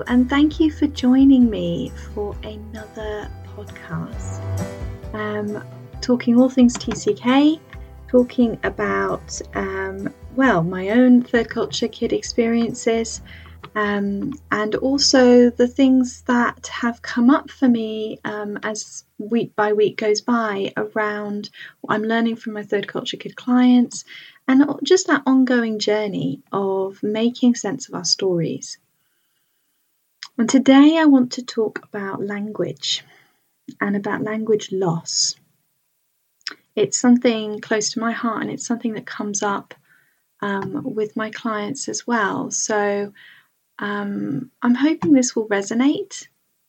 And thank you for joining me for another podcast. Um, talking all things TCK, talking about, um, well, my own third culture kid experiences, um, and also the things that have come up for me um, as week by week goes by around what I'm learning from my third culture kid clients and just that ongoing journey of making sense of our stories. And today I want to talk about language and about language loss. It's something close to my heart and it's something that comes up um, with my clients as well. So um, I'm hoping this will resonate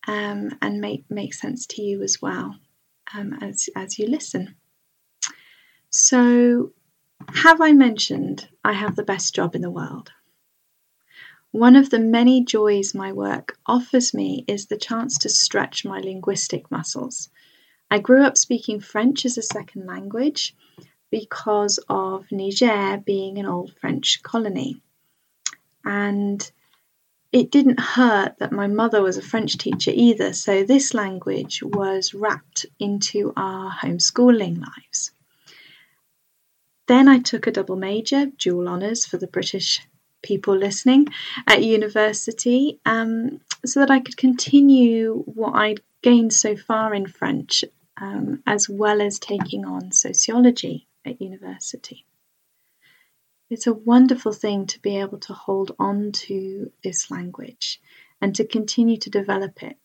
um, and make, make sense to you as well um, as, as you listen. So, have I mentioned I have the best job in the world? One of the many joys my work offers me is the chance to stretch my linguistic muscles. I grew up speaking French as a second language because of Niger being an old French colony. And it didn't hurt that my mother was a French teacher either, so this language was wrapped into our homeschooling lives. Then I took a double major, dual honours for the British people listening at university um, so that I could continue what I'd gained so far in French, um, as well as taking on sociology at university. It's a wonderful thing to be able to hold on to this language and to continue to develop it.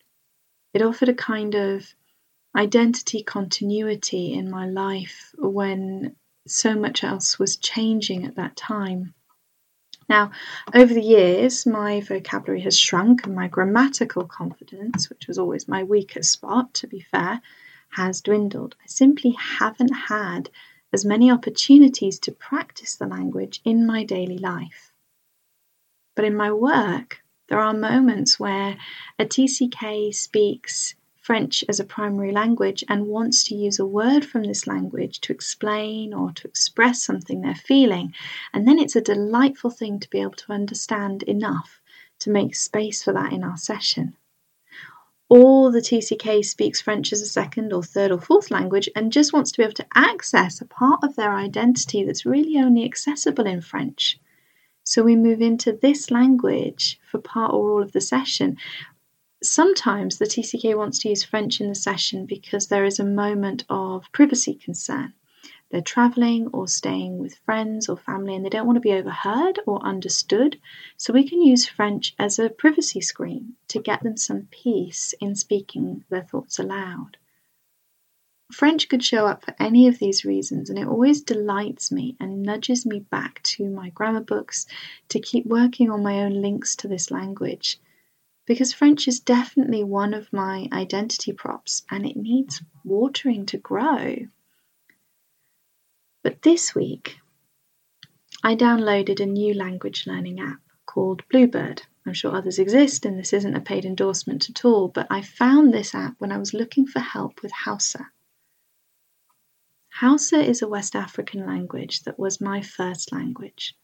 It offered a kind of identity continuity in my life when so much else was changing at that time. Now, over the years, my vocabulary has shrunk and my grammatical confidence, which was always my weakest spot, to be fair, has dwindled. I simply haven't had as many opportunities to practice the language in my daily life. But in my work, there are moments where a TCK speaks French as a primary language and wants to use a word from this language to explain or to express something they're feeling. And then it's a delightful thing to be able to understand enough to make space for that in our session. Or the TCK speaks French as a second or third or fourth language and just wants to be able to access a part of their identity that's really only accessible in French. So we move into this language for part or all of the session Sometimes the TCK wants to use French in the session because there is a moment of privacy concern. They're traveling or staying with friends or family and they don't want to be overheard or understood. So we can use French as a privacy screen to get them some peace in speaking their thoughts aloud. French could show up for any of these reasons, and it always delights me and nudges me back to my grammar books to keep working on my own links to this language because French is definitely one of my identity props and it needs watering to grow. But this week, I downloaded a new language learning app called Bluebird. I'm sure others exist and this isn't a paid endorsement at all, but I found this app when I was looking for help with Hausa. Hausa is a West African language that was my first language.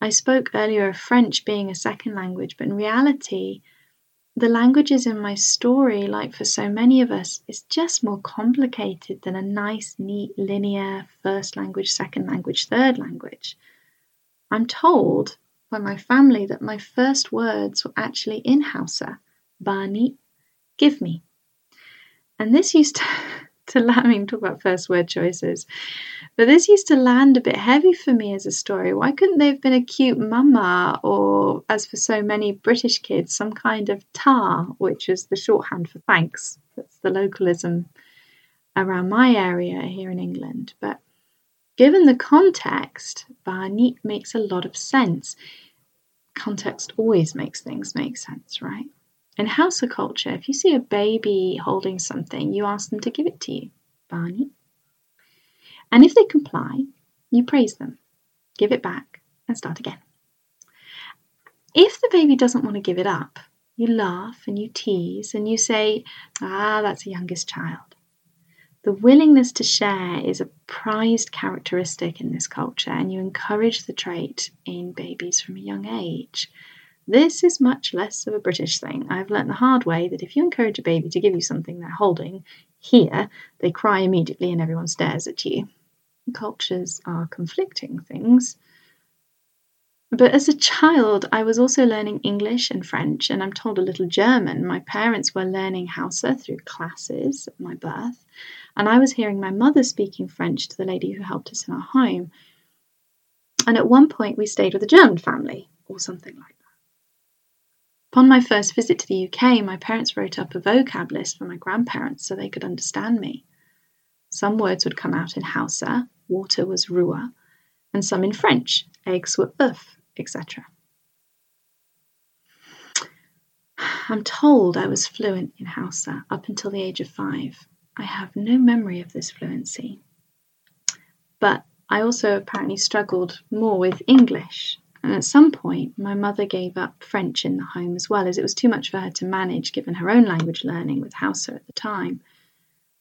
I spoke earlier of French being a second language, but in reality, the languages in my story, like for so many of us, is just more complicated than a nice, neat, linear first language, second language, third language. I'm told by my family that my first words were actually in Hausa, Bani, give me. And this used to to I mean, talk about first word choices. But this used to land a bit heavy for me as a story. Why couldn't they have been a cute mama, or as for so many British kids, some kind of tar, which is the shorthand for thanks? That's the localism around my area here in England. But given the context, Bani makes a lot of sense. Context always makes things make sense, right? In Hausa culture, if you see a baby holding something, you ask them to give it to you, Bani. And if they comply, you praise them, give it back, and start again. If the baby doesn't want to give it up, you laugh and you tease and you say, Ah, that's a youngest child. The willingness to share is a prized characteristic in this culture, and you encourage the trait in babies from a young age. This is much less of a British thing. I've learnt the hard way that if you encourage a baby to give you something they're holding, here they cry immediately and everyone stares at you. Cultures are conflicting things. But as a child, I was also learning English and French, and I'm told a little German. My parents were learning Hausa through classes at my birth, and I was hearing my mother speaking French to the lady who helped us in our home. And at one point, we stayed with a German family, or something like that. Upon my first visit to the UK, my parents wrote up a vocab list for my grandparents so they could understand me. Some words would come out in Hausa, water was ruwa, and some in French, eggs were œuf, etc. I'm told I was fluent in Hausa up until the age of five. I have no memory of this fluency. But I also apparently struggled more with English and at some point, my mother gave up French in the home as well, as it was too much for her to manage given her own language learning with Hausa at the time.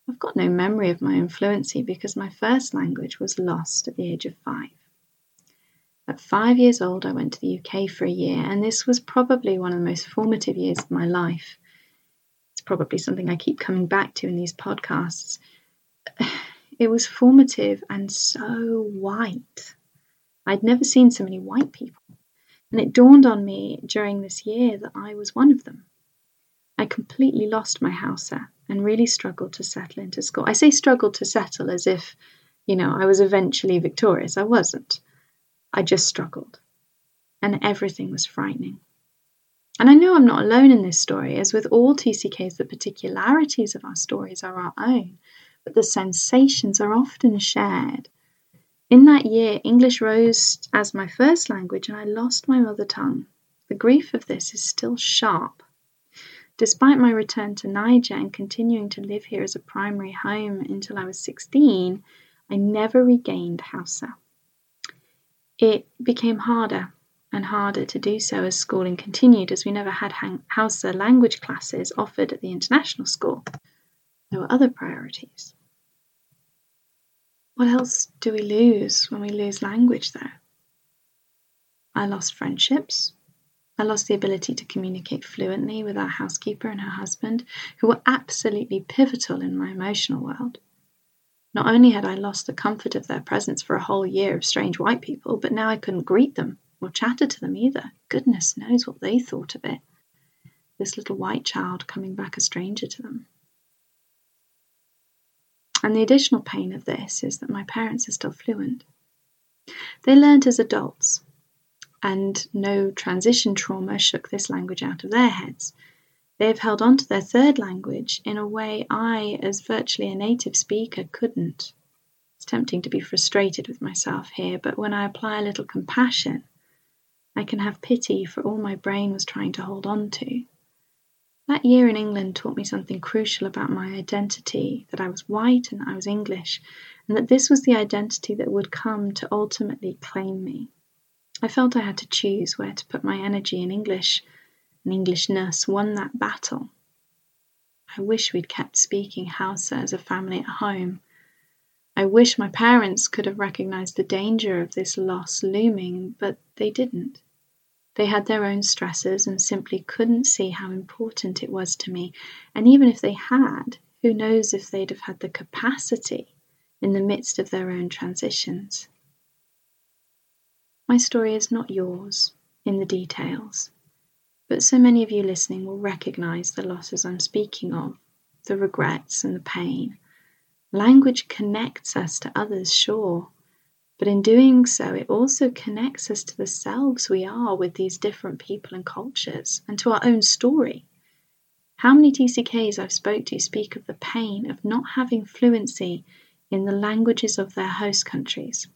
I've got no memory of my own fluency because my first language was lost at the age of five. At five years old, I went to the UK for a year, and this was probably one of the most formative years of my life. It's probably something I keep coming back to in these podcasts. It was formative and so white. I'd never seen so many white people, and it dawned on me during this year that I was one of them. I completely lost my Hausa and really struggled to settle into school. I say struggled to settle as if, you know, I was eventually victorious. I wasn't. I just struggled. And everything was frightening. And I know I'm not alone in this story, as with all TCKs, the particularities of our stories are our own, but the sensations are often shared in that year, English rose as my first language and I lost my mother tongue. The grief of this is still sharp. Despite my return to Niger and continuing to live here as a primary home until I was 16, I never regained Hausa. It became harder and harder to do so as schooling continued, as we never had Hausa language classes offered at the international school. There were other priorities. What else do we lose when we lose language, though? I lost friendships. I lost the ability to communicate fluently with our housekeeper and her husband, who were absolutely pivotal in my emotional world. Not only had I lost the comfort of their presence for a whole year of strange white people, but now I couldn't greet them or chatter to them either. Goodness knows what they thought of it. This little white child coming back a stranger to them. And the additional pain of this is that my parents are still fluent. They learned as adults, and no transition trauma shook this language out of their heads. They have held on to their third language in a way I, as virtually a native speaker, couldn't. It's tempting to be frustrated with myself here, but when I apply a little compassion, I can have pity for all my brain was trying to hold on to. That year in England taught me something crucial about my identity that I was white and I was English, and that this was the identity that would come to ultimately claim me. I felt I had to choose where to put my energy, in English and Englishness won that battle. I wish we'd kept speaking Hausa as a family at home. I wish my parents could have recognized the danger of this loss looming, but they didn't. They had their own stresses and simply couldn't see how important it was to me. And even if they had, who knows if they'd have had the capacity in the midst of their own transitions. My story is not yours in the details, but so many of you listening will recognize the losses I'm speaking of, the regrets and the pain. Language connects us to others, sure, but in doing so, it also connects us to the selves we are with these different people and cultures and to our own story. How many TCKs I've spoke to speak of the pain of not having fluency in the languages of their host countries.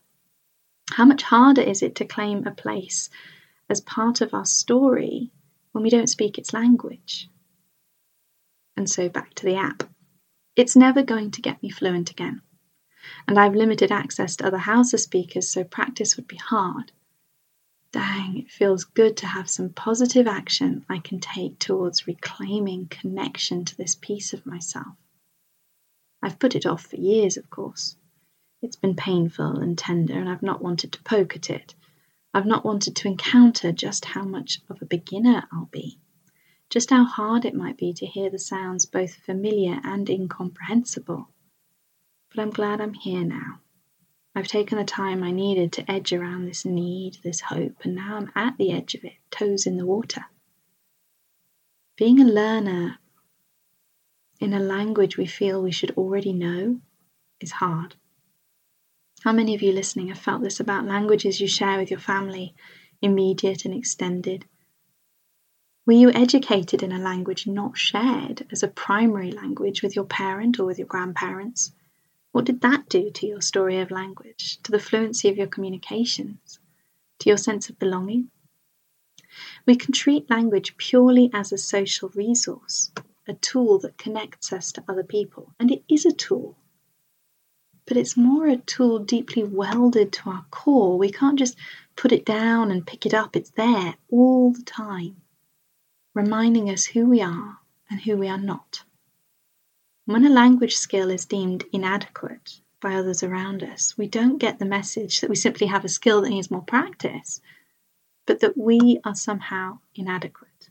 How much harder is it to claim a place as part of our story when we don't speak its language? And so back to the app. It's never going to get me fluent again and I've limited access to other Hausa speakers, so practice would be hard. Dang, it feels good to have some positive action I can take towards reclaiming connection to this piece of myself. I've put it off for years, of course. It's been painful and tender, and I've not wanted to poke at it. I've not wanted to encounter just how much of a beginner I'll be, just how hard it might be to hear the sounds both familiar and incomprehensible. But I'm glad I'm here now. I've taken the time I needed to edge around this need, this hope, and now I'm at the edge of it, toes in the water. Being a learner in a language we feel we should already know is hard. How many of you listening have felt this about languages you share with your family, immediate and extended? Were you educated in a language not shared as a primary language with your parent or with your grandparents? What did that do to your story of language, to the fluency of your communications, to your sense of belonging? We can treat language purely as a social resource, a tool that connects us to other people, and it is a tool but it's more a tool deeply welded to our core. We can't just put it down and pick it up, it's there all the time, reminding us who we are and who we are not. When a language skill is deemed inadequate by others around us, we don't get the message that we simply have a skill that needs more practice, but that we are somehow inadequate.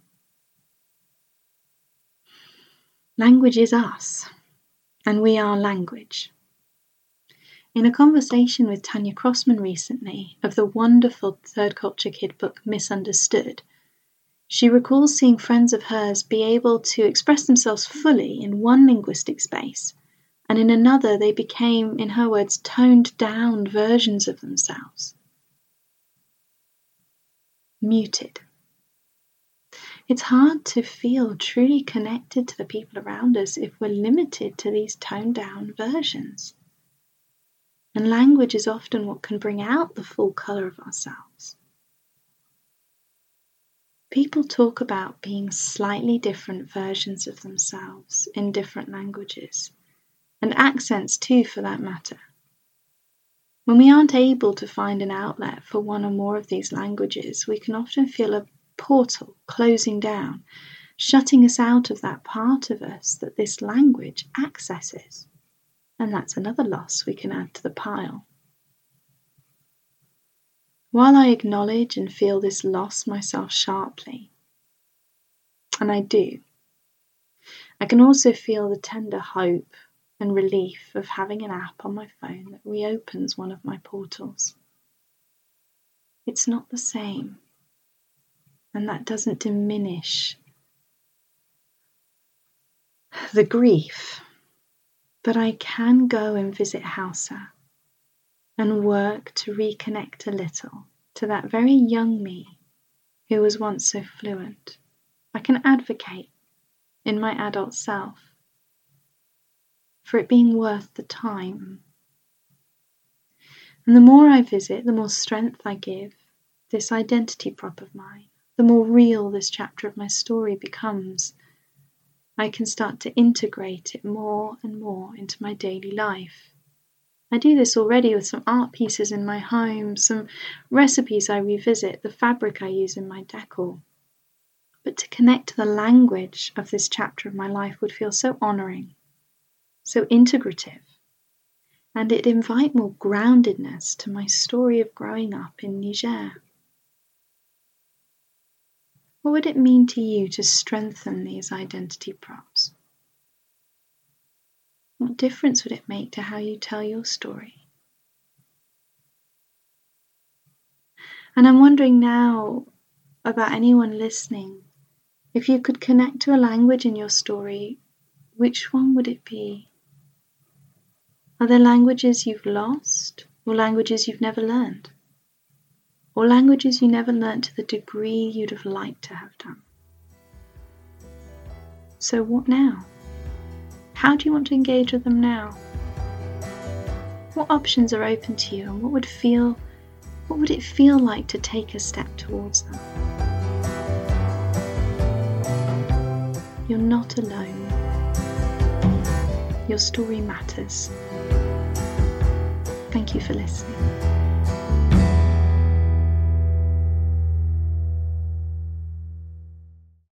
Language is us, and we are language. In a conversation with Tanya Crossman recently of the wonderful Third Culture Kid book Misunderstood, she recalls seeing friends of hers be able to express themselves fully in one linguistic space, and in another they became, in her words, toned down versions of themselves. Muted. It's hard to feel truly connected to the people around us if we're limited to these toned down versions. And language is often what can bring out the full colour of ourselves. People talk about being slightly different versions of themselves in different languages, and accents too, for that matter. When we aren't able to find an outlet for one or more of these languages, we can often feel a portal closing down, shutting us out of that part of us that this language accesses and that's another loss we can add to the pile. While I acknowledge and feel this loss myself sharply, and I do, I can also feel the tender hope and relief of having an app on my phone that reopens one of my portals. It's not the same, and that doesn't diminish the grief but I can go and visit Hausa and work to reconnect a little to that very young me who was once so fluent. I can advocate in my adult self for it being worth the time. And the more I visit, the more strength I give this identity prop of mine, the more real this chapter of my story becomes I can start to integrate it more and more into my daily life. I do this already with some art pieces in my home, some recipes I revisit, the fabric I use in my decor. But to connect to the language of this chapter of my life would feel so honouring, so integrative, and it'd invite more groundedness to my story of growing up in Niger. What would it mean to you to strengthen these identity props? What difference would it make to how you tell your story? And I'm wondering now about anyone listening if you could connect to a language in your story, which one would it be? Are there languages you've lost or languages you've never learned? or languages you never learnt to the degree you'd have liked to have done. So, what now? How do you want to engage with them now? What options are open to you, and what would feel what would it feel like to take a step towards them? You're not alone. Your story matters. Thank you for listening.